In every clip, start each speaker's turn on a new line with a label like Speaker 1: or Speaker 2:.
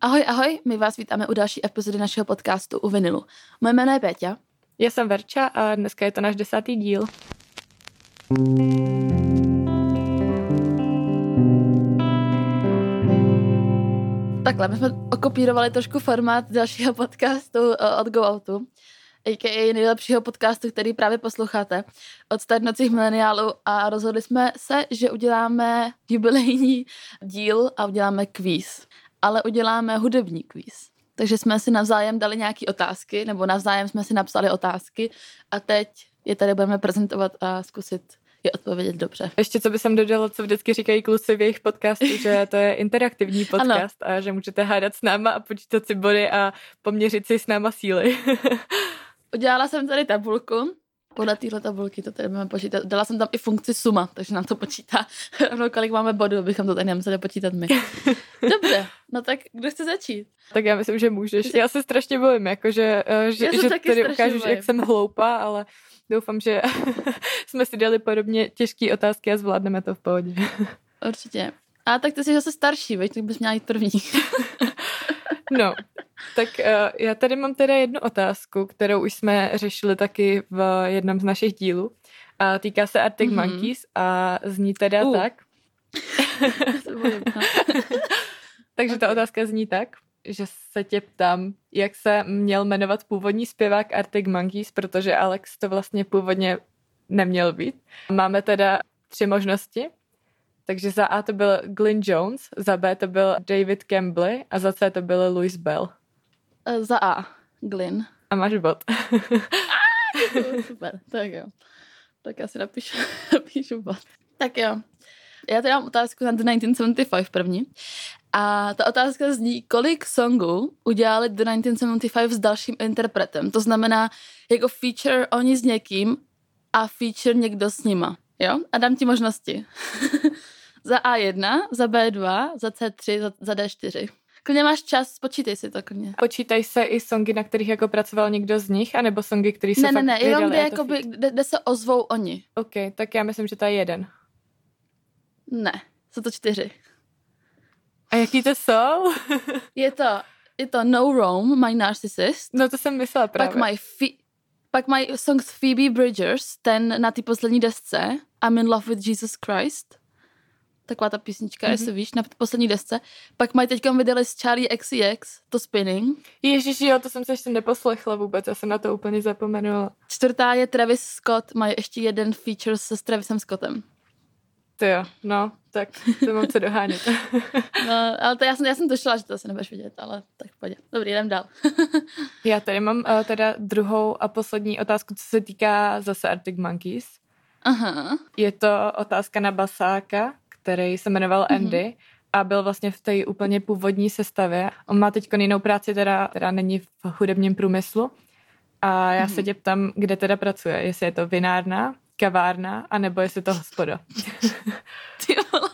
Speaker 1: Ahoj, ahoj, my vás vítáme u další epizody našeho podcastu u Vinilu. Moje jméno je Péťa.
Speaker 2: Já jsem Verča a dneska je to náš desátý díl.
Speaker 1: Takhle, my jsme okopírovali trošku formát dalšího podcastu eh, od Go Outu, a.k.a. nejlepšího podcastu, který právě posloucháte, od starnocích mileniálů a rozhodli jsme se, že uděláme jubilejní díl a uděláme kvíz ale uděláme hudební kvíz. Takže jsme si navzájem dali nějaké otázky, nebo navzájem jsme si napsali otázky a teď je tady budeme prezentovat a zkusit je odpovědět dobře.
Speaker 2: Ještě co by jsem dodala, co vždycky říkají kluci v jejich podcastu, že to je interaktivní podcast ano. a že můžete hádat s náma a počítat si body a poměřit si s náma síly.
Speaker 1: Udělala jsem tady tabulku podle téhle tabulky to tady budeme počítat. Dala jsem tam i funkci suma, takže nám to počítá rovnou, kolik máme bodů, abychom to tady nemuseli počítat my. Dobře, no tak kdo chce začít?
Speaker 2: Tak já myslím, že můžeš. Já se strašně bojím, jakože, eh, že, že tady ukážeš, bojím. jak jsem hloupá, ale doufám, že jsme si dali podobně těžké otázky a zvládneme to v pohodě.
Speaker 1: Určitě. A tak ty jsi zase starší, veď, tak bys měla jít první.
Speaker 2: no, tak uh, já tady mám teda jednu otázku, kterou už jsme řešili taky v jednom z našich dílů. A týká se Arctic mm-hmm. Monkeys a zní teda uh. tak. Takže ta otázka zní tak, že se tě ptám, jak se měl jmenovat původní zpěvák Arctic Monkeys, protože Alex to vlastně původně neměl být. Máme teda tři možnosti. Takže za A to byl Glyn Jones, za B to byl David Campbell a za C to byl Louis Bell.
Speaker 1: Uh, za A. Glyn.
Speaker 2: A máš bod.
Speaker 1: ah, super, tak jo. Tak já si napíšu, napíšu bod. Tak jo. Já tady mám otázku na The 1975 první. A ta otázka zní, kolik songů udělali The 1975 s dalším interpretem. To znamená, jako feature oni s někým a feature někdo s nima. Jo? A dám ti možnosti. za A1, za B2, za C3, za, za D4. Klidně máš čas, počítej si to klidně.
Speaker 2: Počítaj se i songy, na kterých jako pracoval někdo z nich, anebo songy, které se
Speaker 1: ne,
Speaker 2: fakt
Speaker 1: Ne, ne, jenom kde, jakoby, kde, kde, se ozvou oni.
Speaker 2: OK, tak já myslím, že to je jeden.
Speaker 1: Ne, jsou to čtyři.
Speaker 2: A jaký to jsou?
Speaker 1: je to, je to No Rome, My Narcissist.
Speaker 2: No to jsem myslela právě.
Speaker 1: Pak mají fi- pak mají song Phoebe Bridgers, ten na té poslední desce, I'm in love with Jesus Christ taková ta písnička, mm-hmm. jestli víš, na poslední desce. Pak mají teď vydali s Charlie XCX, to Spinning.
Speaker 2: Ježiši, jo, to jsem se ještě neposlechla vůbec, já jsem na to úplně zapomenula.
Speaker 1: Čtvrtá je Travis Scott, mají ještě jeden feature se s Travisem Scottem.
Speaker 2: To jo, no, tak to mám co dohánět.
Speaker 1: no, ale to já jsem, já jsem došla, že to se nebudeš vidět, ale tak pojď. Dobrý, jdem dál.
Speaker 2: já tady mám uh, teda druhou a poslední otázku, co se týká zase Arctic Monkeys.
Speaker 1: Aha.
Speaker 2: Je to otázka na basáka, který se jmenoval mm-hmm. Andy a byl vlastně v té úplně původní sestavě. On má teď jinou práci, teda, teda není v hudebním průmyslu. A já mm-hmm. se tě ptám, kde teda pracuje. Jestli je to vinárna, kavárna, anebo jestli to hospoda.
Speaker 1: Ty vole,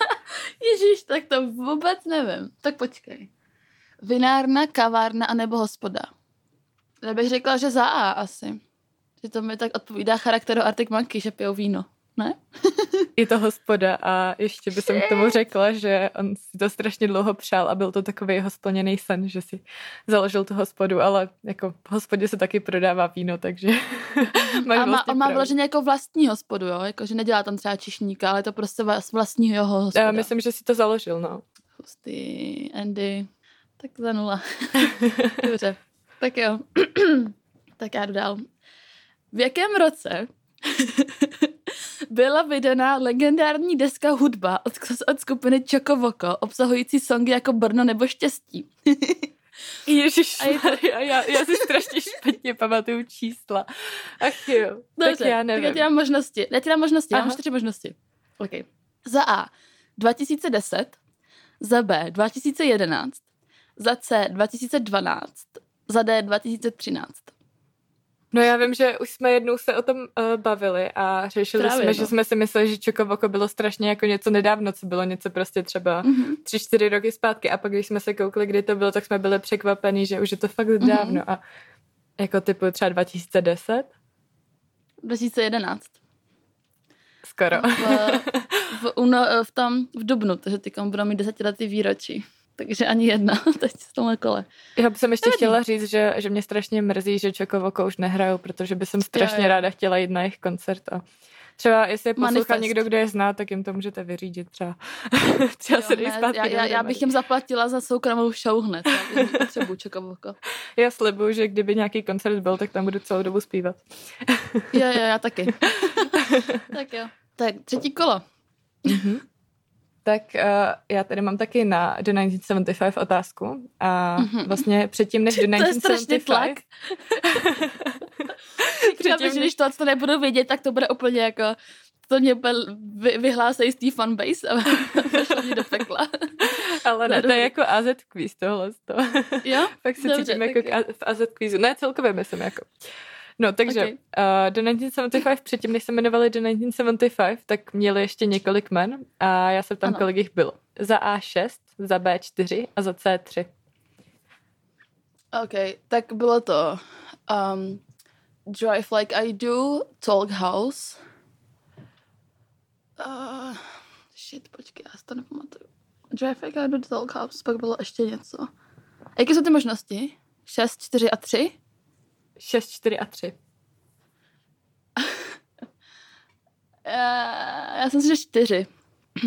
Speaker 1: ježíš, tak to vůbec nevím. Tak počkej. Vinárna, kavárna, anebo hospoda. Já bych řekla, že za A asi. Že to mi tak odpovídá charakteru Arctic Monkey, že pijou víno ne?
Speaker 2: Je to hospoda a ještě by jsem k tomu řekla, že on si to strašně dlouho přál a byl to takový jeho splněný sen, že si založil tu hospodu, ale jako v hospodě se taky prodává víno, takže
Speaker 1: máš a má, vlastně on má vloženě jako vlastní hospodu, jo? Jako, že nedělá tam třeba čišníka, ale je to prostě vlastního jeho hospoda.
Speaker 2: Já myslím, že si to založil, no.
Speaker 1: Hustý, Andy. Tak za nula. Dobře. Tak jo. tak já jdu dál. V jakém roce byla vydana legendární deska hudba od, od skupiny Čokovoko, obsahující songy jako Brno nebo Štěstí.
Speaker 2: Ježiš, a je to... já, já si strašně špatně pamatuju čísla. Ach jo, Dobře, tak já nevím.
Speaker 1: Tak já ti dám možnosti. Já ti dám možnosti, Aha. já mám čtyři možnosti. Okay. Za A 2010, za B 2011, za C 2012, za D 2013.
Speaker 2: No já vím, že už jsme jednou se o tom uh, bavili a řešili Právě, jsme, no. že jsme si mysleli, že Čokovoko bylo strašně jako něco nedávno, co bylo něco prostě třeba mm-hmm. tři, čtyři roky zpátky a pak když jsme se koukli, kdy to bylo, tak jsme byli překvapení, že už je to fakt mm-hmm. dávno a jako typu třeba 2010?
Speaker 1: 2011.
Speaker 2: Skoro.
Speaker 1: V, v, uno, v tom, v Dubnu, takže ty budou mít desetiletý výročí. Takže ani jedna teď v tomhle kole.
Speaker 2: Já bych ještě
Speaker 1: Nevadí.
Speaker 2: chtěla říct, že, že mě strašně mrzí, že Čokovoko už nehrajou, protože by jsem strašně
Speaker 1: jo.
Speaker 2: ráda chtěla jít na jejich koncert a třeba jestli je poslouchá
Speaker 1: Manifest.
Speaker 2: někdo, kdo je zná, tak jim to můžete vyřídit třeba. třeba se dej
Speaker 1: ne,
Speaker 2: zpátky
Speaker 1: já, já, já bych jim zaplatila za soukromou show hned. Já čekovoko.
Speaker 2: Já slibuju, že kdyby nějaký koncert byl, tak tam budu celou dobu zpívat.
Speaker 1: Jo, jo, já taky. tak jo. Tak třetí kolo.
Speaker 2: Tak uh, já tady mám taky na The 1975 otázku. A
Speaker 1: Mhm.
Speaker 2: vlastně předtím, než The
Speaker 1: To je strašně
Speaker 2: 1975...
Speaker 1: tlak. Že když to, to nebudu vědět, tak to bude úplně jako to mě úplně vy, vyhlásej z té fanbase a vešlo mě do pekla.
Speaker 2: Ale ne, to je jako AZ quiz tohle. To.
Speaker 1: Jo?
Speaker 2: Fakt se
Speaker 1: Dobře,
Speaker 2: cítím jako k- v AZ quizu. Ne, celkově myslím jako. No, takže
Speaker 1: Okay.
Speaker 2: uh, The 1975, předtím, než se jmenovali The 1975, tak měli ještě několik men a já se tam,
Speaker 1: Ano.
Speaker 2: kolik jich bylo. Za A6, za B4 a za C3.
Speaker 1: OK, tak bylo to um, Drive Like I Do, Talk House. Uh, shit, počkej, já si to nepamatuju. Drive Like I Do, Talk House, pak bylo ještě něco. Jaké jsou ty možnosti? 6, 4 a 3?
Speaker 2: 6, 4 a 3.
Speaker 1: Uh, já jsem si že 4.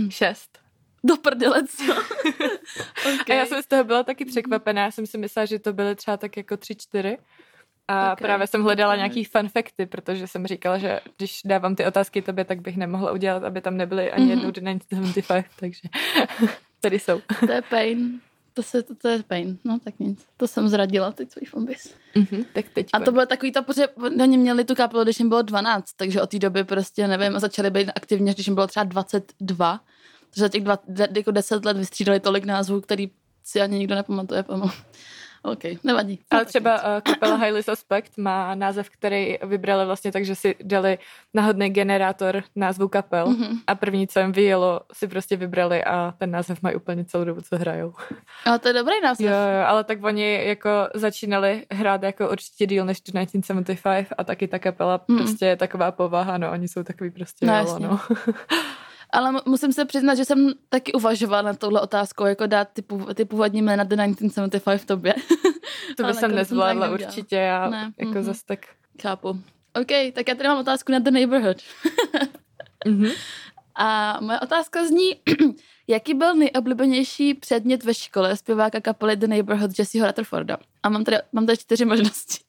Speaker 2: 6.
Speaker 1: Do prdele, co?
Speaker 2: A já jsem z toho byla taky překvapená. Já jsem si myslela, že to byly třeba tak jako 3, 4. A
Speaker 1: Ok,
Speaker 2: právě jsem hledala
Speaker 1: ok.
Speaker 2: nějaký fun facty, protože jsem říkala, že když dávám ty otázky tobě, tak bych nemohla udělat, aby tam nebyly ani
Speaker 1: Mhm.
Speaker 2: jednou The 1975, takže tady jsou.
Speaker 1: To je pain. To, se, to, to je pain. No tak nic. To jsem zradila, teď svůj fanbase.
Speaker 2: Mhm, tak teď.
Speaker 1: A to bylo takový to, protože oni měli tu kapelu, když jim bylo 12, takže od té doby prostě, nevím, a začali být aktivně, když jim bylo třeba 22. Takže za těch dva, jako 10 let vystřídali tolik názvů, který si ani nikdo nepamatuje pomalu. OK, nevadí.
Speaker 2: Ale třeba uh, kapela Highly Suspect má název, který vybrali vlastně tak, že si dali náhodný generátor názvu kapel
Speaker 1: Mhm.
Speaker 2: a první, co jim vyjelo, si prostě vybrali a ten název mají úplně celou dobu, co hrajou.
Speaker 1: Ale to je dobrý název.
Speaker 2: Jo, jo, ale tak oni jako začínali hrát jako určitě díl než 1975 a taky ta kapela
Speaker 1: Mm.
Speaker 2: prostě je taková povaha, no, oni jsou takový prostě
Speaker 1: No, jasně.
Speaker 2: no.
Speaker 1: Ale mu- musím se přiznat, že jsem taky uvažovala na touhle otázkou, jako dát ty, pův- ty původní jména The 1975 tobě.
Speaker 2: To by jsem
Speaker 1: nakonec jsem
Speaker 2: nezvládla určitě, já
Speaker 1: Ne,
Speaker 2: jako
Speaker 1: mhm.
Speaker 2: zas tak...
Speaker 1: Chápu. OK, tak já tady mám otázku na The Neighborhood.
Speaker 2: Mhm.
Speaker 1: A moje otázka zní, jaký byl nejoblíbenější předmět ve škole zpěváka kapely The Neighborhood Jesseho Rutherforda? A mám tady, mám tady čtyři možnosti.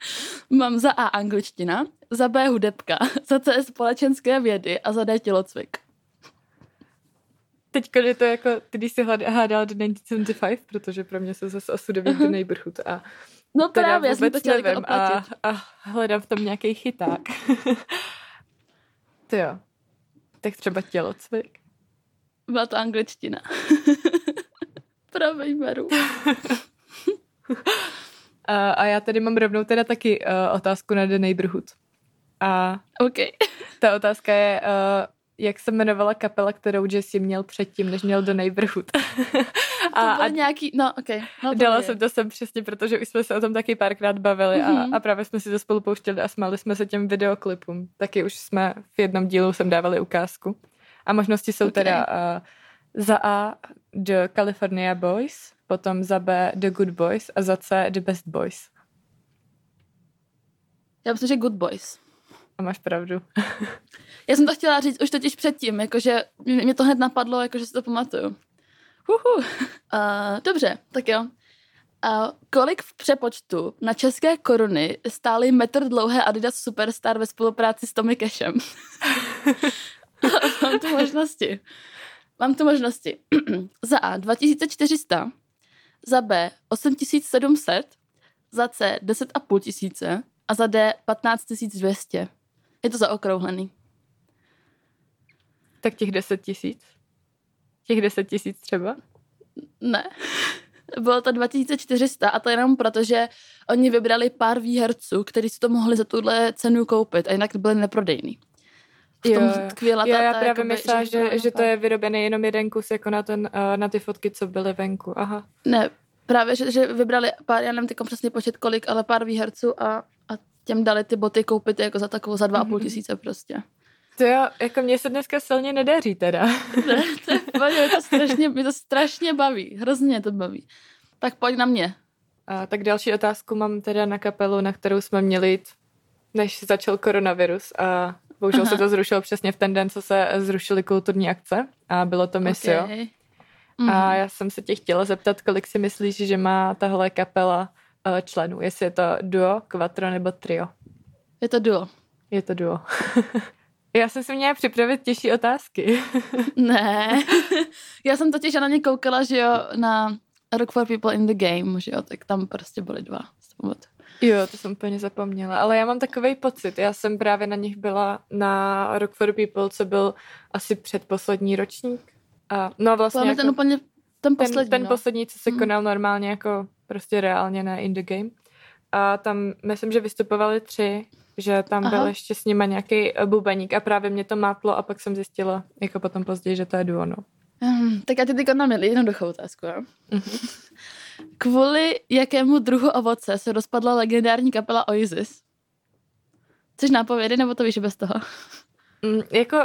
Speaker 1: mám za A angličtina, za B hudebka, za C společenské vědy a za D tělocvik.
Speaker 2: Teď je to jako, ty když jsi hlad- hádala The 1975, protože pro mě jsou zase osudový The Neighborhood a
Speaker 1: No
Speaker 2: teda
Speaker 1: právě, já jsem to chtěla
Speaker 2: nevím a, a hledám v tom nějaký chyták. to jo. Tak třeba tělocvik.
Speaker 1: Byla to angličtina. Promiň, Beru.
Speaker 2: A, a já tady mám rovnou teda taky uh, otázku na The Neighborhood. A
Speaker 1: OK.
Speaker 2: ta otázka je, uh, jak se jmenovala kapela, kterou Jesse měl předtím, než měl The Neighborhood.
Speaker 1: To
Speaker 2: a,
Speaker 1: byl
Speaker 2: a
Speaker 1: nějaký, no OK. No,
Speaker 2: dala jsem to sem přesně, protože už jsme se o tom taky párkrát bavili
Speaker 1: Mhm.
Speaker 2: a, a právě jsme si to spolu pouštěli a smáli jsme se těm videoklipům. Taky už jsme v jednom dílu sem dávali ukázku. A možnosti jsou
Speaker 1: Ok.
Speaker 2: teda uh, za A The California Boys, potom za B The Good Boys a za C The Best Boys.
Speaker 1: Já myslím, že Good Boys.
Speaker 2: A máš pravdu.
Speaker 1: Já jsem to chtěla říct už totiž předtím, jakože mě to hned napadlo, jakože si to pamatuju. Uh, dobře, tak jo. Uh, kolik v přepočtu na české koruny stály metr dlouhé Adidas Superstar ve spolupráci s Tommy Cashem? Mám tu možnosti. Mám tu možnosti. za A 2400, za B 8700, za C 10,5 tisíce a za D 15 200. Je to zaokrouhlený.
Speaker 2: Tak těch 10 tisíc? Těch 10 tisíc třeba?
Speaker 1: Ne. Bylo to 2400 a to jenom proto, že oni vybrali pár výherců, kteří si to mohli za tuhle cenu koupit a jinak byly neprodejný. V tom tkvěla
Speaker 2: jo,
Speaker 1: ta,
Speaker 2: já
Speaker 1: ta,
Speaker 2: právě
Speaker 1: jakoby,
Speaker 2: myslela, že,
Speaker 1: vybrali
Speaker 2: že to je vyrobený jenom jeden kus jako na, ten, uh, na ty fotky, co byly venku. Aha.
Speaker 1: Ne, právě, že, že vybrali pár, já nevím teď přesně počet kolik, ale pár výherců a, a těm dali ty boty koupit jako za takovou za dva a půl
Speaker 2: Mhm.
Speaker 1: tisíce prostě.
Speaker 2: To jo, jako mě se dneska silně nedaří teda.
Speaker 1: Ne, to, je, mě, to strašně, mě to strašně baví, hrozně to baví. Tak pojď na mě.
Speaker 2: A, tak další otázku mám teda na kapelu, na kterou jsme měli jít, než začal koronavirus a bohužel Aha. se to zrušilo přesně v ten den, co se zrušily kulturní akce a bylo to Missio. Okay. Mm-hmm. A mhm. já jsem se tě chtěla zeptat, kolik si myslíš, že má tahle kapela uh, členů, jestli je to duo, quattro nebo trio?
Speaker 1: Je to duo.
Speaker 2: Je to duo. Já jsem si měla připravit těžší otázky.
Speaker 1: ne, já jsem totiž na ně koukala, že jo, na Rock for People in the Game, že jo, tak tam prostě byly dva.
Speaker 2: Jo, to jsem úplně zapomněla, ale já mám takový pocit, já jsem právě na nich byla na Rock for People, co byl asi předposlední ročník. A, no vlastně
Speaker 1: jako, ten úplně ten poslední,
Speaker 2: ten, ten no. poslední, co se hmm. konal normálně jako prostě reálně na In the Game. A tam myslím, že vystupovali tři že tam Aha. byl ještě s nima nějaký eh, bubeník a právě mě to mátlo a pak jsem zjistila jako potom později, že to je duo, no.
Speaker 1: Um, tak já ti teď na jednoduchou otázku, jo? Uh-huh. Kvůli jakému druhu ovoce se rozpadla legendární kapela Oasis? Chceš nápovědy, nebo to víš bez toho?
Speaker 2: Mm, jako,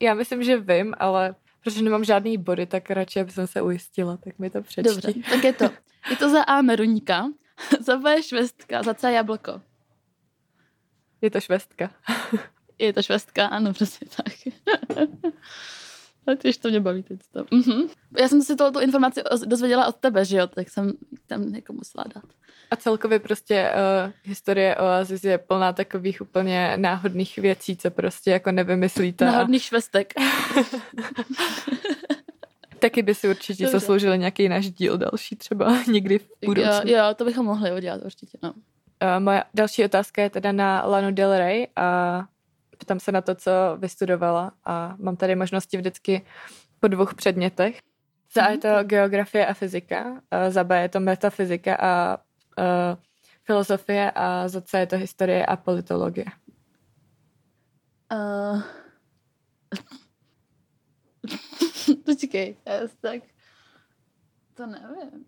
Speaker 2: já myslím, že vím, ale protože nemám žádný body, tak radši, aby jsem se ujistila, tak mi to přečti.
Speaker 1: Dobře, tak je to. Je to za A meruníka, za B švestka, za C jablko.
Speaker 2: Je to švestka.
Speaker 1: Je to švestka, ano, přesně tak. A tyž to mě baví teď. To. Mm-hmm. Já jsem si tu informaci dozvěděla od tebe, že jo, tak jsem tam někomu musela dát.
Speaker 2: A celkově prostě uh, historie Oasis je plná takových úplně náhodných věcí, co prostě jako nevymyslíte.
Speaker 1: Náhodných švestek.
Speaker 2: Taky by si určitě zasloužili nějaký náš díl další třeba někdy v budoucnu.
Speaker 1: Jo, jo, to bychom mohli udělat určitě, no.
Speaker 2: Uh, moje další otázka je teda na Lanu Del Rey a ptám se na to, co vystudovala a mám tady možnosti vždycky po dvou předmětech. Za je to geografie a fyzika, za B je to metafyzika a uh, filozofie a za C je to historie a politologie. Uh...
Speaker 1: Počkej, já tak... To nevím.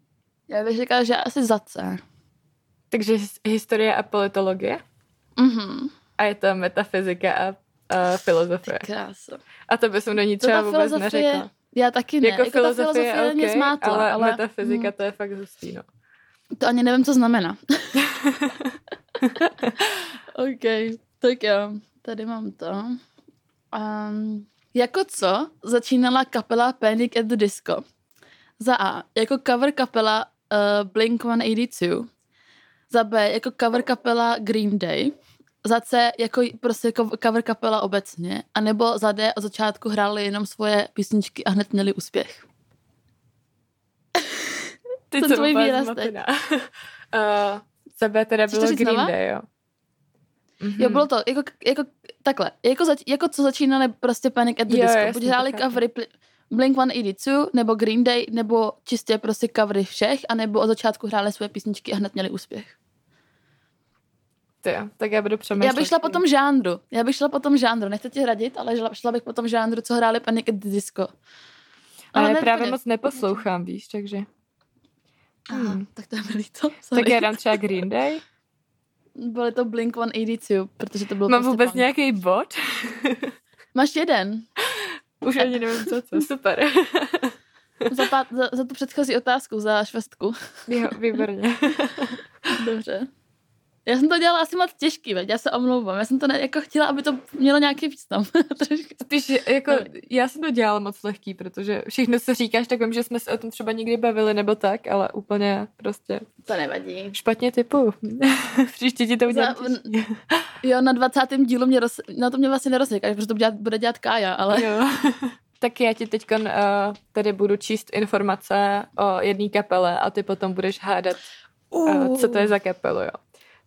Speaker 1: Já bych říkala, že asi za C.
Speaker 2: Takže historie a politologie?
Speaker 1: Mhm.
Speaker 2: A je to metafyzika a, a filozofie.
Speaker 1: Krása.
Speaker 2: A to bys do ní třeba to vůbec neřekla.
Speaker 1: Já taky ne.
Speaker 2: Jako, jako filozofie,
Speaker 1: filozofie
Speaker 2: okay, mě
Speaker 1: zmátla,
Speaker 2: ale, ale metafyzika hmm. to je fakt hustý, no.
Speaker 1: To ani nevím, co znamená. OK, tak jo. Tady mám to. Um, jako co začínala kapela Panic at the Disco? Za A. Jako cover kapela uh, Blink-182. Za B jako cover kapela Green Day. Za C jako prostě cover kapela obecně. A nebo za D od začátku hráli jenom svoje písničky a hned měli úspěch.
Speaker 2: Ty co tvůj výraz uh, za B teda bylo Green znova? Day, jo.
Speaker 1: Mm-hmm. Jo, bylo to jako, jako takhle, jako, zač, jako co začínali prostě Panic at the jo, Disco. Buď hráli covery Blink-182 nebo Green Day, nebo čistě prostě covery všech, anebo od začátku hráli svoje písničky a hned měli úspěch.
Speaker 2: Ty, tak já budu přemýšlet.
Speaker 1: Já bych šla po tom žánru. Já bych šla po tom žánru. Nechci ti hradit, ale šla, šla bych po tom žánru, co hráli Panic at the Disco.
Speaker 2: Ale já právě moc neposlouchám, víš, takže...
Speaker 1: Hmm. tak to je mi líto.
Speaker 2: Tak já dám třeba Green Day.
Speaker 1: Byly to Blink-182, protože to bylo
Speaker 2: Mám prostě vůbec punk. nějaký bod?
Speaker 1: Máš jeden.
Speaker 2: Už ani nevím, co co. Super.
Speaker 1: za, pát, za, za tu předchozí otázku, za švestku.
Speaker 2: Jo, výborně.
Speaker 1: Dobře. Já jsem to dělala asi moc těžký, veď? já se omlouvám. Já jsem to ne, jako chtěla, aby to mělo nějaký význam.
Speaker 2: Spíš jako, já jsem to dělala moc lehký, protože všechno se říkáš, tak vím, že jsme se o tom třeba někdy bavili nebo tak, ale úplně prostě...
Speaker 1: To nevadí.
Speaker 2: Špatně typu. Příště ti to udělám
Speaker 1: Za, Jo, na 20. dílu mě roz, na to mě vlastně nerozříkáš, protože to dělat, bude dělat Kája, ale...
Speaker 2: Jo. tak já ti teď uh, tady budu číst informace o jedné kapele a ty potom budeš hádat, uh. co to je za kapelu, jo.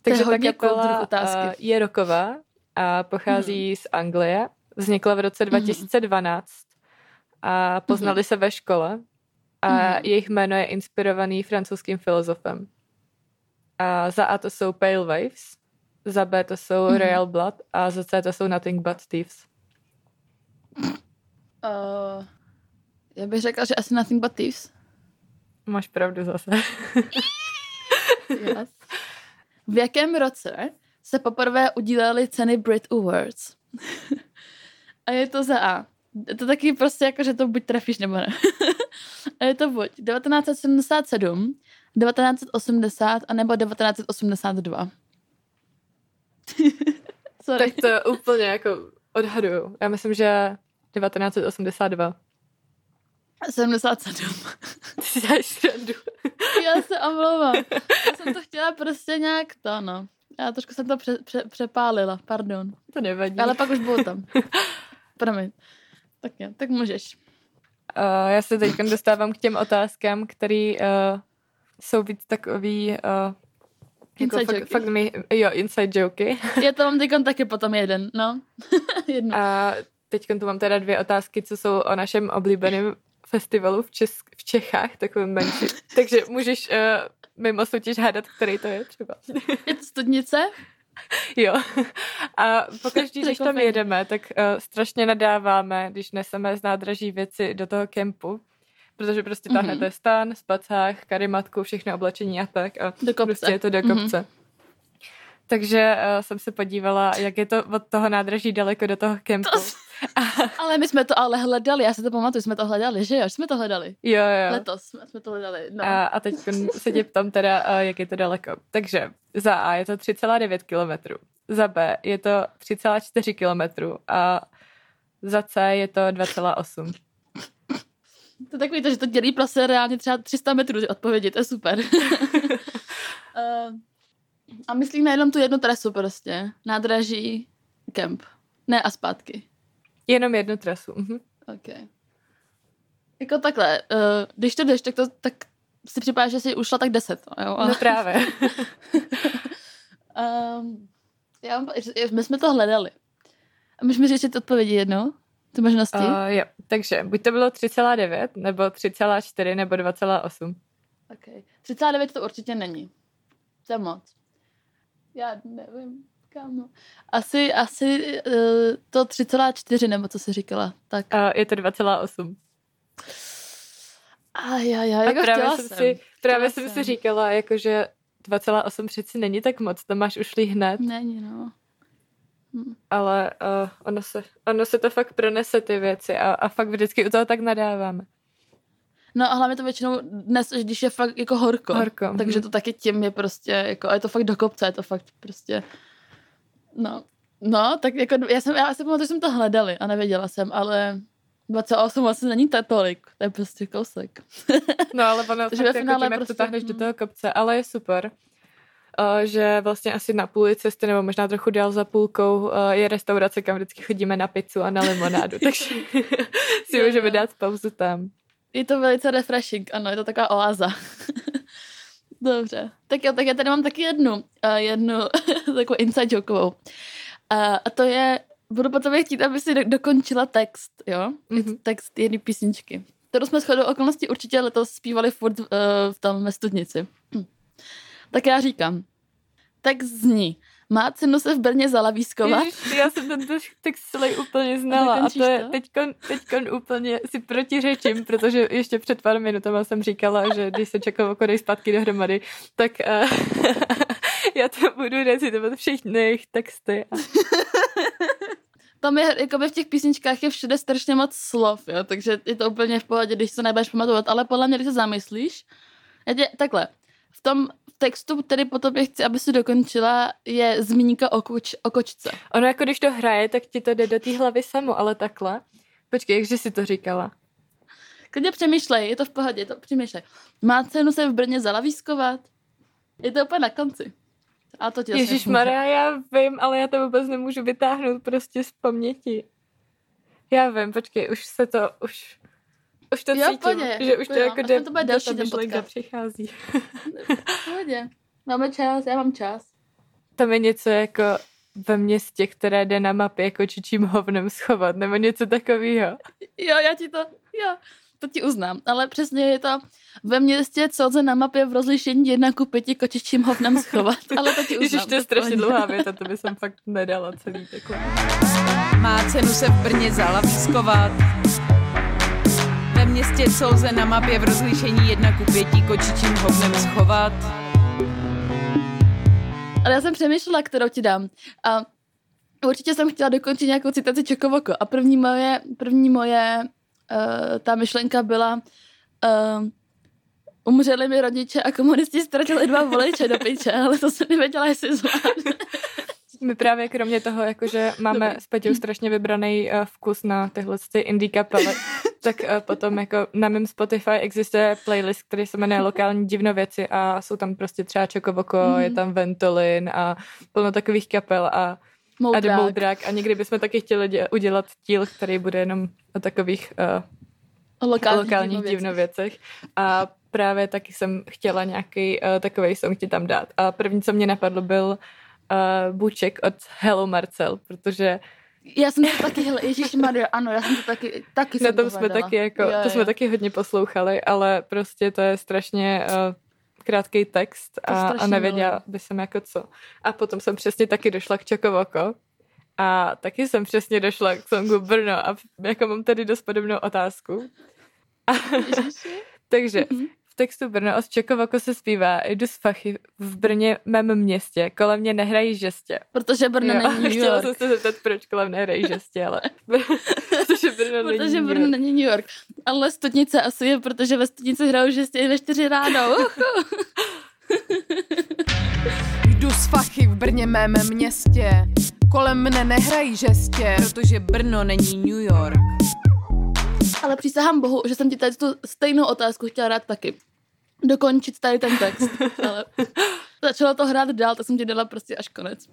Speaker 2: Takže ta kapela uh, je roková a pochází hmm. z Anglie. Vznikla v roce 2012 hmm. a poznali hmm. se ve škole a hmm. jejich jméno je inspirovaný francouzským filozofem. A za A to jsou Pale Waves, za B to jsou hmm. Royal Blood a za C to jsou Nothing But Thieves.
Speaker 1: Uh, já bych řekla, že asi Nothing But Thieves.
Speaker 2: Máš pravdu zase.
Speaker 1: yes. V jakém roce se poprvé udílely ceny Brit Awards? A je to za A. Je to taky prostě jako, že to buď trefíš nebo ne. a je to buď 1977, 1980 a nebo 1982.
Speaker 2: Sorry. Tak to úplně jako odhaduju. Já myslím, že 1982.
Speaker 1: 77.
Speaker 2: Ty dáš
Speaker 1: Já se omlouvám. Já jsem to chtěla prostě nějak to, no. Já trošku jsem to pře, pře, přepálila, pardon.
Speaker 2: To nevadí.
Speaker 1: Ale pak už bylo tam. Promiň. Tak jo, tak můžeš.
Speaker 2: Uh, já se teď dostávám k těm otázkám, které uh, jsou víc takový uh,
Speaker 1: Inside jako fakt,
Speaker 2: fakt mi, jo, inside joky.
Speaker 1: Já to mám teď taky potom jeden, no.
Speaker 2: Jedno. A teď tu mám teda dvě otázky, co jsou o našem oblíbeném festivalu v, Česk- v Čechách, takovém menší. Takže můžeš uh, mimo soutěž hádat, který to je třeba.
Speaker 1: Je to studnice?
Speaker 2: Jo. A pokaždý, když tam jedeme, tak uh, strašně nadáváme, když neseme z nádraží věci do toho kempu, protože prostě táhnete mm-hmm. stan, spacách, karimatku, všechno oblečení a tak a
Speaker 1: do kopce.
Speaker 2: prostě je to do kopce. Mm-hmm. Takže uh, jsem se podívala, jak je to od toho nádraží daleko do toho kempu. To...
Speaker 1: ale my jsme to ale hledali, já si to pamatuju, jsme to hledali, že jo? Jsme to hledali.
Speaker 2: Jo, jo.
Speaker 1: Letos jsme, jsme to hledali. No.
Speaker 2: A, a teď se tě ptám teda, jak je to daleko. Takže za A je to 3,9 kilometrů, za B je to 3,4 kilometrů a za C je to 2,8.
Speaker 1: To je takový to, že to dělí prostě reálně třeba 300 metrů odpovědi, to je super. uh, a myslím na jenom tu jednu trasu prostě. Nádraží, kemp. Ne a zpátky.
Speaker 2: Jenom jednu trasu. Mhm.
Speaker 1: Ok. Jako takhle, uh, když to jdeš, tak, to, tak si připadá, že jsi ušla tak deset. Jo?
Speaker 2: No právě.
Speaker 1: um, já, my jsme to hledali. A můžeš mi říct odpovědi jednou? Ty možnosti? Uh,
Speaker 2: jo, takže buď to bylo 3,9, nebo 3,4, nebo 2,8.
Speaker 1: Ok. 3,9 to určitě není. To je moc. Já nevím, kámo. Asi, asi uh, to 3,4 nebo co jsi říkala. Tak.
Speaker 2: Uh, je to 2,8.
Speaker 1: A já, já, jako
Speaker 2: právě jsem, jsem si, právě jsem si říkala, jakože 2,8 přeci není tak moc, to máš ušlý hned.
Speaker 1: Není, no.
Speaker 2: Hm. Ale uh, ono, se, ono se to fakt pronese ty věci a, a fakt vždycky u toho tak nadáváme.
Speaker 1: No a hlavně to většinou dnes, když je fakt jako horko.
Speaker 2: Horko.
Speaker 1: Takže mhm. to taky tím je prostě, jako, a je to fakt do kopce, je to fakt prostě, no. No, tak jako, já jsem, já si pamatuju, že jsem to hledali a nevěděla jsem, ale 28 vlastně není to tolik, to je prostě kousek.
Speaker 2: no ale ono fakt jako tím, prostě, jak to táhneš do toho kopce, ale je super. Uh, že vlastně asi na půli cesty, nebo možná trochu dál za půlkou, uh, je restaurace, kam vždycky chodíme na pizzu a na limonádu, takže si můžeme dát pauzu tam.
Speaker 1: Je to velice refreshing, ano, je to taková oáza. Dobře. Tak jo, tak já tady mám taky jednu, uh, jednu takovou inside jokeovou. Uh, a to je, budu po tobě chtít, aby si do, dokončila text, jo? Mm-hmm. Text jedné písničky. Kterou jsme shodou okolností určitě letos zpívali furt uh, v tam ve studnici. Hm. Tak já říkám. Text zní. Má cenu se v Brně zalavískovat?
Speaker 2: Ježiš, já jsem ten text celý úplně znala a, a to je teďkon, teďkon úplně si protiřečím, protože ještě před pár minutama jsem říkala, že když se čekalo dej zpátky dohromady, tak uh, já to budu recitovat všechny jejich texty. A...
Speaker 1: Tam je, jako v těch písničkách je všude strašně moc slov, jo, takže je to úplně v pohodě, když se nebudeš pamatovat, ale podle mě, když se zamyslíš, já tě, takhle, v tom textu, který potom je chci, aby si dokončila, je zmínka o, koč, o kočce.
Speaker 2: Ono jako když to hraje, tak ti to jde do té hlavy samo, ale takhle. Počkej, jakže si to říkala?
Speaker 1: Klidně přemýšlej, je to v pohodě, to přemýšlej. Má cenu se v Brně zalavískovat? Je to úplně na konci. A to
Speaker 2: Ježíš Maria, já vím, ale já to vůbec nemůžu vytáhnout prostě z paměti. Já vím, počkej, už se to, už, už to jo, cítím, pohodě, že už to jako jde,
Speaker 1: to bude další
Speaker 2: ta myšlenka přichází.
Speaker 1: v pohodě. Máme čas, já mám čas.
Speaker 2: Tam je něco jako ve městě, které jde na mapě jako čičím hovnem schovat, nebo něco takového.
Speaker 1: Jo, já ti to, jo, to ti uznám, ale přesně je to ve městě, co se na mapě v rozlišení jedna ku pěti kočičím hovnem schovat, ale to ti uznám.
Speaker 2: Ježiš, to je strašně dlouhá věta, to by jsem fakt nedala celý takový.
Speaker 3: Má cenu se v Brně zalavískovat městě co na mapě v rozlišení 1 ku 5 kočičím hovnem schovat.
Speaker 1: Ale já jsem přemýšlela, kterou ti dám. A určitě jsem chtěla dokončit nějakou citaci Čokovoko a první moje, první moje uh, ta myšlenka byla uh, umřeli mi rodiče a komunisti ztratili dva voliče do piče, ale to jsem nevěděla, jestli zvládne.
Speaker 2: My právě kromě toho, jakože máme Dobrý. s Peťou strašně vybraný uh, vkus na tyhle ty indie kapely, tak uh, potom jako na mém Spotify existuje playlist, který se jmenuje Lokální divnověci a jsou tam prostě třeba Čokovoko, mm. je tam Ventolin a plno takových kapel a Moldrak. a a někdy bychom taky chtěli dě- udělat díl, který bude jenom o takových uh, lokálních, lokálních divnověcech. A právě taky jsem chtěla nějaký uh, takový song ti tam dát. A první, co mě napadlo, byl uh, Buček od Hello Marcel, protože
Speaker 1: já jsem to taky, hele, Ježíš Maria, ano, já jsem to taky, taky
Speaker 2: Na tom to jsme taky jako, jo, to jo. jsme taky hodně poslouchali, ale prostě to je strašně uh, krátký text a, a nevěděla by jsem jako co. A potom jsem přesně taky došla k Čokovoko a taky jsem přesně došla k songu Brno a jako mám tady dost podobnou otázku. A, takže mm-hmm textu Brno od Čekovako se zpívá Jdu z fachy v Brně, mém městě, kolem mě nehrají žestě.
Speaker 1: Protože Brno jo, není New York. Chtěla
Speaker 2: jsem se zeptat, proč kolem nehrají žestě, ale protože Brno
Speaker 1: protože
Speaker 2: není
Speaker 1: Brno New není New York. Ale studnice asi je, protože ve studnici hrajou žestě ve čtyři ráno.
Speaker 3: Jdu z fachy v Brně, mém městě, kolem mne nehrají žestě, protože Brno není New York.
Speaker 1: Ale přísahám bohu, že jsem ti tady tu stejnou otázku chtěla dát taky dokončit tady ten text, ale začalo to hrát dál, tak jsem ti dala prostě až konec.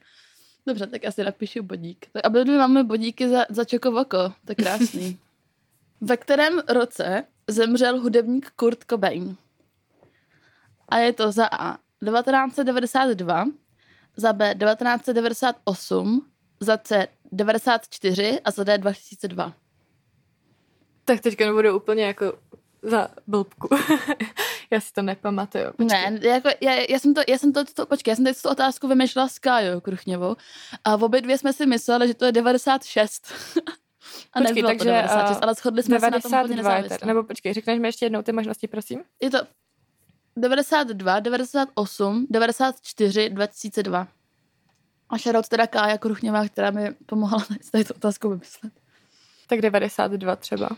Speaker 1: Dobře, tak asi napíšu bodík. Tak a my máme bodíky za, za Čokovoko, to je krásný. Ve kterém roce zemřel hudebník Kurt Cobain? A je to za A 1992, za B 1998, za C 94 a za D 2002.
Speaker 2: Tak teďka nebudu úplně jako za blbku. já si to nepamatuju.
Speaker 1: Počkej. Ne, jako, já, já, jsem to, já jsem to, to, počkej, já jsem teď tu otázku vymýšlela s Kájou Kruchněvou a v obě dvě jsme si mysleli, že to je 96. a počkej, nebylo takže, to 96, uh, ale shodli jsme 92 se na tom úplně.
Speaker 2: Nebo počkej, řekneš mi ještě jednou ty možnosti, prosím?
Speaker 1: Je to 92, 98, 94, 2002. A shoutout teda Kája Kruchněvá, která mi pomohla tady tu otázku vymyslet.
Speaker 2: Tak 92 třeba.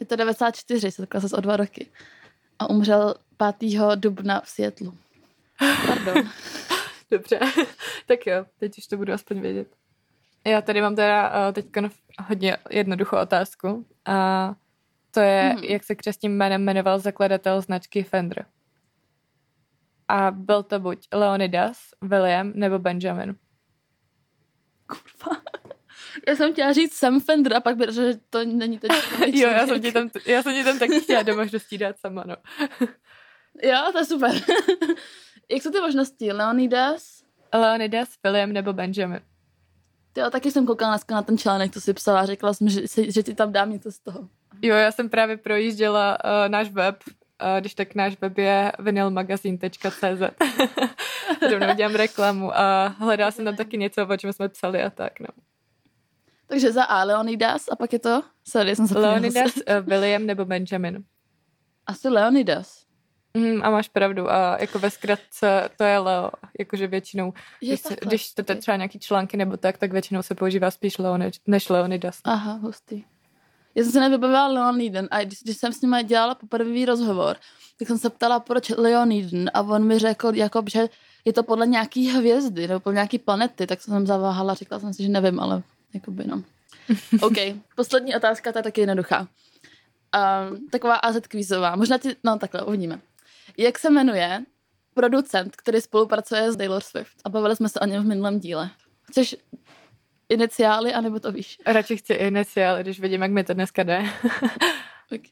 Speaker 1: Je to 94, setkala se o dva roky. A umřel 5. dubna v Světlu. Pardon.
Speaker 2: Dobře, tak jo, teď už to budu aspoň vědět. Já tady mám teda uh, teď hodně jednoduchou otázku. A to je, hmm. jak se křesním jménem jmenoval zakladatel značky Fender. A byl to buď Leonidas, William nebo Benjamin.
Speaker 1: Kurva. Já jsem chtěla říct Sam Fender a pak byl, že to není ten
Speaker 2: Jo, já jsem, ti tam, já jsem ti tam taky chtěla do možností dát sama, no.
Speaker 1: jo, to je super. Jak jsou ty možnosti? Leonidas?
Speaker 2: Leonidas, William nebo Benjamin.
Speaker 1: Jo, taky jsem koukala dneska na ten článek, co jsi psala a řekla jsem, že, že ti tam dám něco z toho.
Speaker 2: Jo, já jsem právě projížděla uh, náš web, uh, když tak náš web je vinylmagazine.cz. Rovnou dělám reklamu a hledala jsem tam taky něco, o čem jsme psali a tak, no.
Speaker 1: Takže za A Leonidas a pak je to? Sorry, jsem
Speaker 2: Leonidas, uh, William nebo Benjamin.
Speaker 1: Asi Leonidas.
Speaker 2: Mm, a máš pravdu. A jako ve zkratce to je Leo. Jakože většinou, je když, když to okay. třeba nějaký články nebo tak, tak většinou se používá spíš Leonid, než Leonidas.
Speaker 1: Aha, hustý. Já jsem se nevybavila Leoniden a když, když jsem s ním dělala poprvý rozhovor, tak jsem se ptala, proč Leoniden a on mi řekl, jako, že je to podle nějaký hvězdy nebo podle nějaký planety, tak jsem zaváhala, řekla jsem si, že nevím, ale Jakoby, no. OK, poslední otázka, ta je taky jednoduchá. Um, taková AZ kvízová. Možná ti, no takhle, uvidíme. Jak se jmenuje producent, který spolupracuje s Taylor Swift? A bavili jsme se o něm v minulém díle. Chceš iniciály, anebo to víš?
Speaker 2: Radši chci iniciály, když vidím, jak mi to dneska jde.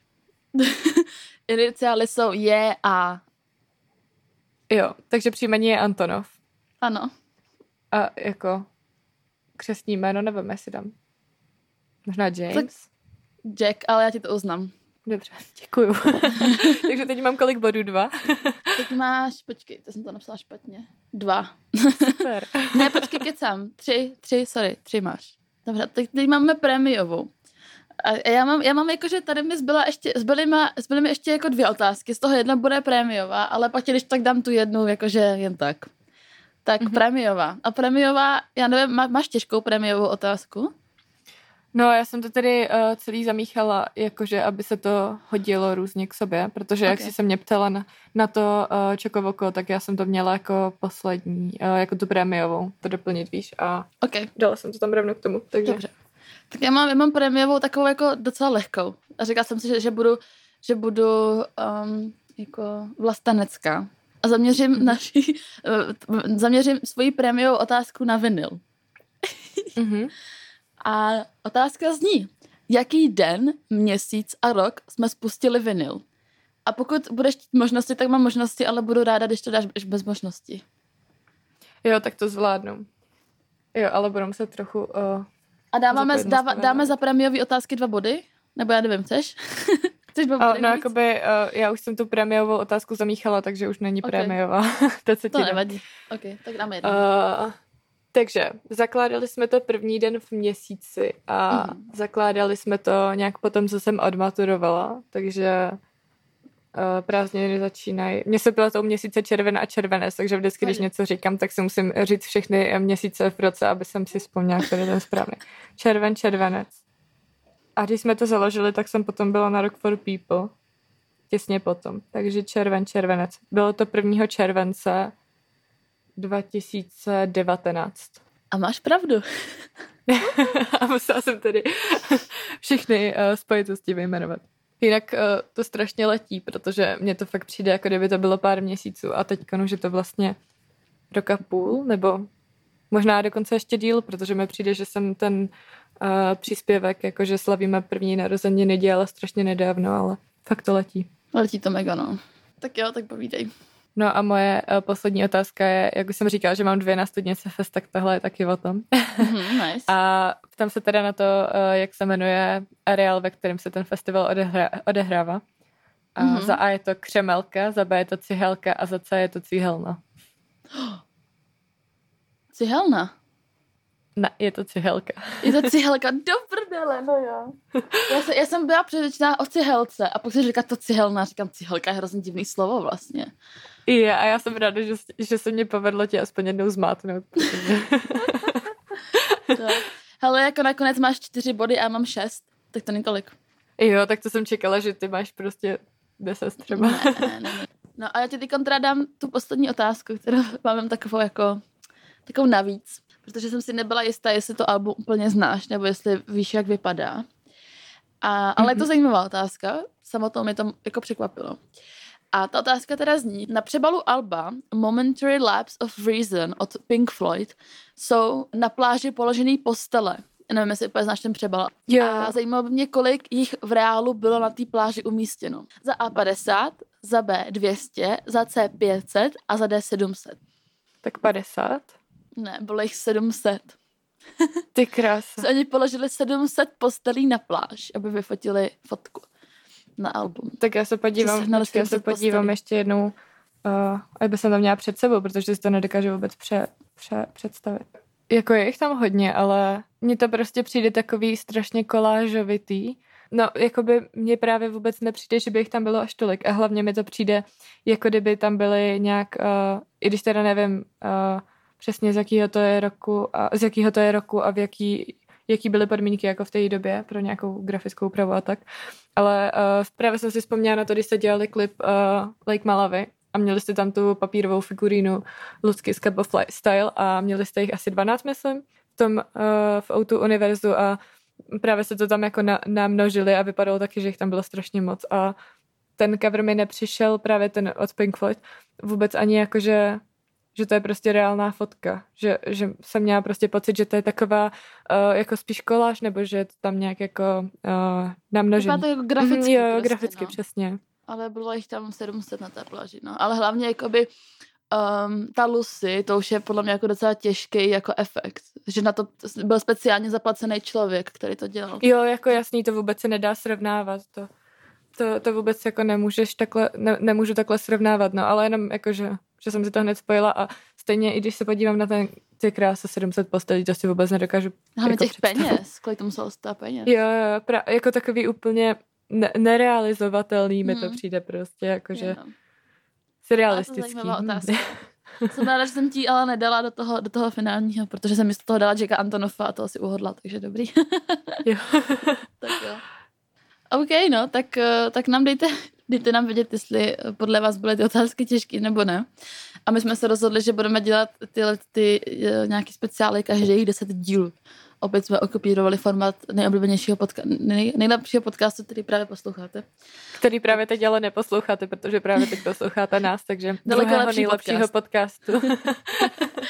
Speaker 1: iniciály jsou J a.
Speaker 2: Jo, takže příjmení je Antonov.
Speaker 1: Ano.
Speaker 2: A jako křesní jméno, nevím, jestli dám. Možná James? Tak
Speaker 1: Jack, ale já ti to uznám.
Speaker 2: Dobře, děkuju. Takže teď mám kolik bodů? Dva?
Speaker 1: teď máš, počkej, to jsem to napsala špatně. Dva.
Speaker 2: Super.
Speaker 1: ne, počkej, kecám. Tři, tři, sorry, tři máš. Dobře, tak teď máme prémiovou. A já mám, já mám jako, že tady mi zbyla ještě, zbyly, ma, zbyly mi ještě jako dvě otázky. Z toho jedna bude prémiová, ale pak ti když tak dám tu jednu, jakože jen tak. Tak mm-hmm. prémiová. A prémiová, já nevím, má, máš těžkou prémiovou otázku?
Speaker 2: No, já jsem to tedy uh, celý zamíchala, jakože aby se to hodilo různě k sobě, protože okay. jak jsi se mě ptala na, na to uh, čokovoko, tak já jsem to měla jako poslední, uh, jako tu prémiovou, to doplnit, víš, a
Speaker 1: okay.
Speaker 2: dala jsem to tam rovnou k tomu, takže...
Speaker 1: Dobře. Tak já mám, já mám prémiovou takovou jako docela lehkou. A říkala jsem si, že, že budu, že budu um, jako vlastenecká. A zaměřím mm-hmm. naši, uh, zaměřím svoji prémiovou otázku na vinyl. mm-hmm. A otázka zní, jaký den, měsíc a rok jsme spustili vinyl? A pokud budeš možnosti, tak mám možnosti, ale budu ráda, když to dáš bez možnosti.
Speaker 2: Jo, tak to zvládnu. Jo, ale budu se trochu... Uh,
Speaker 1: a dáváme, dáva, dáme za prémiové otázky dva body? Nebo já nevím, chceš? chceš
Speaker 2: uh, No, jakoby, uh, já už jsem tu prémiovou otázku zamíchala, takže už není okay. prémiová.
Speaker 1: to, to nevadí. Ok, tak dáme jedno. Uh,
Speaker 2: takže zakládali jsme to první den v měsíci a mm. zakládali jsme to nějak potom, co jsem odmaturovala, takže uh, prázdniny začínají. Mně se byla to měsíce červen a červenec, takže vždycky, když něco říkám, tak si musím říct všechny měsíce v roce, aby jsem si vzpomněla, který ten správný. Červen, červenec. A když jsme to založili, tak jsem potom byla na Rock for People. Těsně potom. Takže červen, červenec. Bylo to 1. července 2019.
Speaker 1: A máš pravdu.
Speaker 2: a musela jsem tedy všechny uh, spojitosti vyjmenovat. Jinak uh, to strašně letí, protože mně to fakt přijde, jako kdyby to bylo pár měsíců a teď už je to vlastně roka půl, nebo možná dokonce ještě díl, protože mi přijde, že jsem ten uh, příspěvek, jakože slavíme první narozeniny, dělala strašně nedávno, ale fakt to letí.
Speaker 1: Letí to mega, no. Tak jo, tak povídej.
Speaker 2: No a moje uh, poslední otázka je, jak už jsem říkala, že mám dvě na studnice fest, tak tohle je taky o tom.
Speaker 1: Mm-hmm, nice.
Speaker 2: a ptám se teda na to, uh, jak se jmenuje areál, ve kterém se ten festival odehra- odehrává. A mm-hmm. za A je to křemelka, za B je to cihelka a za C je to cihelna.
Speaker 1: Cihelna?
Speaker 2: Ne, je to cihelka.
Speaker 1: Je to cihelka, do prdele, no jo. Já, se, já jsem byla přesvědčená o cihelce a pak se říká to cihelna, říkám cihelka je hrozně divný slovo vlastně.
Speaker 2: Je, a já jsem ráda, že, že se mě povedlo tě aspoň jednou zmátnout.
Speaker 1: Hele, jako nakonec máš čtyři body a já mám šest, tak to není tolik.
Speaker 2: Jo, tak to jsem čekala, že ty máš prostě deset třeba.
Speaker 1: Ne, ne, ne. No a já ti teď dám tu poslední otázku, kterou mám takovou jako takovou navíc, protože jsem si nebyla jistá, jestli to album úplně znáš, nebo jestli víš, jak vypadá. A, ale mm-hmm. je to mhm. zajímavá otázka, samotnou mě to jako překvapilo. A ta otázka teda zní, na přebalu Alba Momentary Lapse of Reason od Pink Floyd jsou na pláži položený postele. Nevím, jestli úplně znáš ten přebal.
Speaker 2: Jo.
Speaker 1: A zajímalo by mě, kolik jich v reálu bylo na té pláži umístěno. Za A50, za B 200, za C 500 a za D 700.
Speaker 2: Tak 50?
Speaker 1: Ne, bylo jich 700.
Speaker 2: Ty krása.
Speaker 1: Oni položili 700 postelí na pláž, aby vyfotili fotku na album.
Speaker 2: Tak já se podívám, já se podívám ještě jednou, uh, aby jsem to měla před sebou, protože si to nedokážu vůbec pře, pře, představit. Jako je jich tam hodně, ale mně to prostě přijde takový strašně kolážovitý. No, jakoby mně právě vůbec nepřijde, že by jich tam bylo až tolik. A hlavně mi to přijde, jako kdyby tam byly nějak, uh, i když teda nevím uh, přesně z jakého to je roku a z jakého to je roku a v jaký jaký byly podmínky jako v té době pro nějakou grafickou úpravu a tak. Ale uh, právě jsem si vzpomněla na to, když jste dělali klip uh, Lake Malavy a měli jste tam tu papírovou figurínu Lucky z of Style a měli jste jich asi 12, myslím, v tom uh, v Outu univerzu a právě se to tam jako na, namnožili a vypadalo taky, že jich tam bylo strašně moc a ten cover mi nepřišel právě ten od Pink Floyd vůbec ani jako, že to je prostě reálná fotka, že, že jsem měla prostě pocit, že to je taková uh, jako spíš koláž, nebo že je to tam nějak jako uh, namnožený.
Speaker 1: Vypadá to jako graficky.
Speaker 2: Mm, jo, prostě, graficky, no. přesně.
Speaker 1: Ale bylo jich tam 700 na té pláži, no. Ale hlavně jakoby um, ta Lucy, to už je podle mě jako docela těžký jako efekt. Že na to byl speciálně zaplacený člověk, který to dělal.
Speaker 2: Jo, jako jasný, to vůbec se nedá srovnávat. To, to, to vůbec jako nemůžeš takhle, ne, nemůžu takhle srovnávat, no, ale jenom jako, že že jsem si to hned spojila a stejně i když se podívám na ten ty krása 700 postelí, to si vůbec nedokážu
Speaker 1: Máme jako těch představit. peněz, kolik to muselo stát peněz.
Speaker 2: Jo, jo, pra, jako takový úplně ne- nerealizovatelný hmm. mi to hmm. přijde prostě, jakože surrealistický.
Speaker 1: otázka. jsem ráda, že jsem ti ale nedala do toho, do toho finálního, protože jsem místo toho dala Jacka Antonova a to asi uhodla, takže dobrý.
Speaker 2: jo.
Speaker 1: tak jo. OK, no, tak, eh, tak nám dejte, dejte nám vědět, jestli podle vás byly ty otázky těžké nebo ne. A my jsme se rozhodli, že budeme dělat tyhle ty uh, nějaký speciály každých 10 dílů. Opět jsme okopírovali formát nejoblíbenějšího podca- nej, nejlepšího podcastu, který právě posloucháte.
Speaker 2: Který právě teď ale neposloucháte, protože právě teď posloucháte nás, takže
Speaker 1: Daleko lepší
Speaker 2: nejlepšího
Speaker 1: podcast.
Speaker 2: podcastu.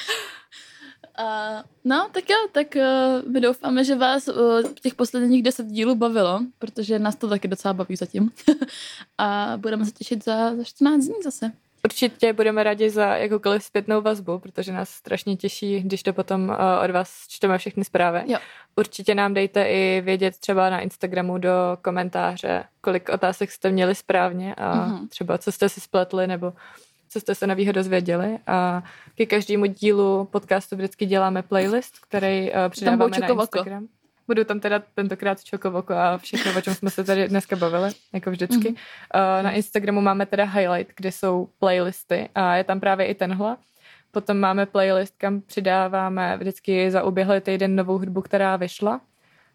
Speaker 1: No, tak jo, tak uh, my doufáme, že vás uh, těch posledních deset dílů bavilo, protože nás to taky docela baví zatím. a budeme se těšit za, za 14 dní zase.
Speaker 2: Určitě budeme rádi za jakoukoliv zpětnou vazbu, protože nás strašně těší, když to potom uh, od vás čteme všechny zprávy.
Speaker 1: Jo.
Speaker 2: Určitě nám dejte i vědět třeba na Instagramu do komentáře, kolik otázek jste měli správně a
Speaker 1: Mhm.
Speaker 2: třeba co jste si spletli nebo co jste se novýho dozvěděli. A ke každému dílu podcastu vždycky děláme playlist, který uh, přidáváme na. Instagram. Budu tam teda tentokrát čokovoko a všechno, o čem jsme se tady dneska bavili, jako vždycky.
Speaker 1: Mhm.
Speaker 2: Mm-hmm. Na Instagramu máme teda highlight, kde jsou playlisty a je tam právě i tenhle. Potom máme playlist, kam přidáváme vždycky za uběhlý týden novou hudbu, která vyšla.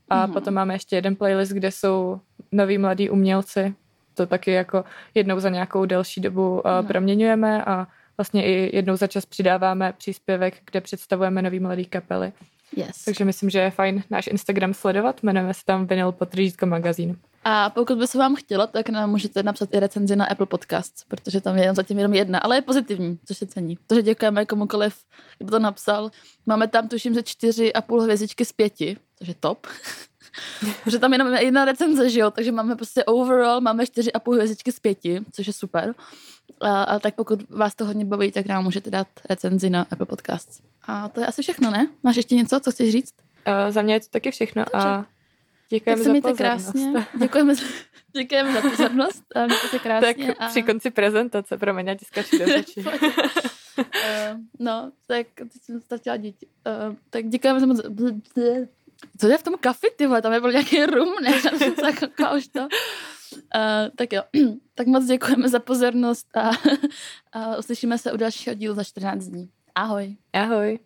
Speaker 2: A
Speaker 1: Mhm.
Speaker 2: mm-hmm. potom máme ještě jeden playlist, kde jsou noví mladí umělci. To taky jako jednou za nějakou delší dobu uh,
Speaker 1: No.
Speaker 2: proměňujeme a vlastně i jednou za čas přidáváme příspěvek, kde představujeme nový mladý kapely.
Speaker 1: Yes.
Speaker 2: Takže myslím, že je fajn náš Instagram sledovat. Jmenujeme se tam Vinyl Potržítko magazín.
Speaker 1: A pokud by se vám chtělo, tak nám můžete napsat i recenzi na Apple Podcasts, protože tam je zatím jenom jedna, ale je pozitivní, což se cení. Takže děkujeme komukoliv, kdo to napsal. Máme tam, tuším, že čtyři a půl hvězdičky z pěti, což je top. protože tam jenom jedna recenze, že jo, takže máme prostě overall, máme čtyři a půl hvězdičky z pěti, což je super. A, a tak pokud vás to hodně baví, tak nám můžete dát recenzi na Apple Podcasts. A to je asi všechno, ne? Máš ještě něco, co chceš říct?
Speaker 2: Uh, za mě je to taky všechno a
Speaker 1: Tak
Speaker 2: děkujeme za pozornost.
Speaker 1: krásně. Děkujeme, za- děkujeme za pozornost a mějte se krásně.
Speaker 2: Tak
Speaker 1: a...
Speaker 2: při konci prezentace, promiň, já ti skaču do řeči.
Speaker 1: Eh, no, tak teď jsem ztratila děti. Uh, tak děkujeme za moc. Co je v tom kafi, ty vole? Tam je byl nějaký rum, ne? Já jsem už to. Uh, tak jo, tak moc děkujeme za pozornost a, a uslyšíme se u dalšího dílu za 14 dní. Ahoj.
Speaker 2: Ahoj.